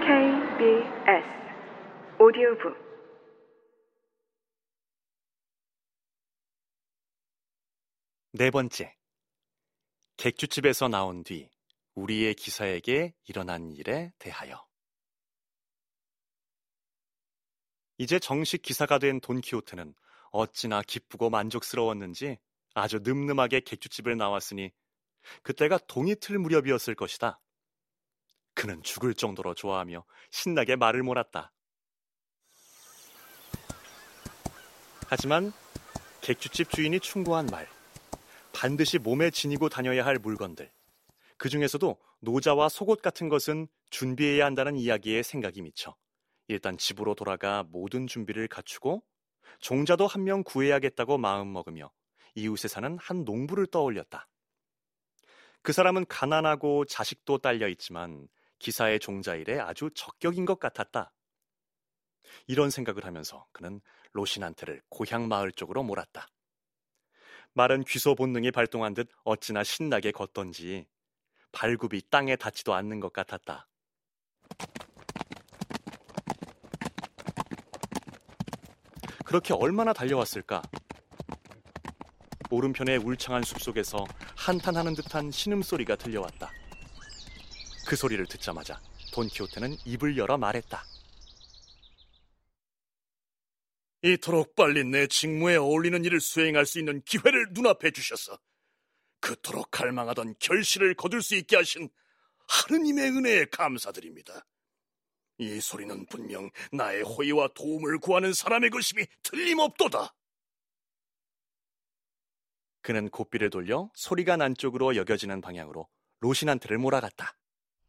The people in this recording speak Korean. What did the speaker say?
KBS 오디오북 네 번째. 객주집에서 나온 뒤 우리의 기사에게 일어난 일에 대하여. 이제 정식 기사가 된 돈키호테는 어찌나 기쁘고 만족스러웠는지 아주 늠름하게 객주집을 나왔으니 그때가 동이틀 무렵이었을 것이다. 그는 죽을 정도로 좋아하며 신나게 말을 몰았다. 하지만 객주집 주인이 충고한 말, 반드시 몸에 지니고 다녀야 할 물건들, 그 중에서도 노자와 속옷 같은 것은 준비해야 한다는 이야기에 생각이 미쳐 일단 집으로 돌아가 모든 준비를 갖추고 종자도 한 명 구해야겠다고 마음먹으며 이웃에 사는 한 농부를 떠올렸다. 그 사람은 가난하고 자식도 딸려 있지만 기사의 종자일에 아주 적격인 것 같았다. 이런 생각을 하면서 그는 로신한테를 고향 마을 쪽으로 몰았다. 말은 귀소 본능이 발동한 듯 어찌나 신나게 걷던지 발굽이 땅에 닿지도 않는 것 같았다. 그렇게 얼마나 달려왔을까? 오른편의 울창한 숲속에서 한탄하는 듯한 신음소리가 들려왔다. 그 소리를 듣자마자 돈키호테는 입을 열어 말했다. 이토록 빨리 내 직무에 어울리는 일을 수행할 수 있는 기회를 눈앞에 주셔서 그토록 갈망하던 결실을 거둘 수 있게 하신 하느님의 은혜에 감사드립니다. 이 소리는 분명 나의 호의와 도움을 구하는 사람의 것임이 틀림없도다. 그는 고삐를 돌려 소리가 난 쪽으로 여겨지는 방향으로 로신한테를 몰아갔다.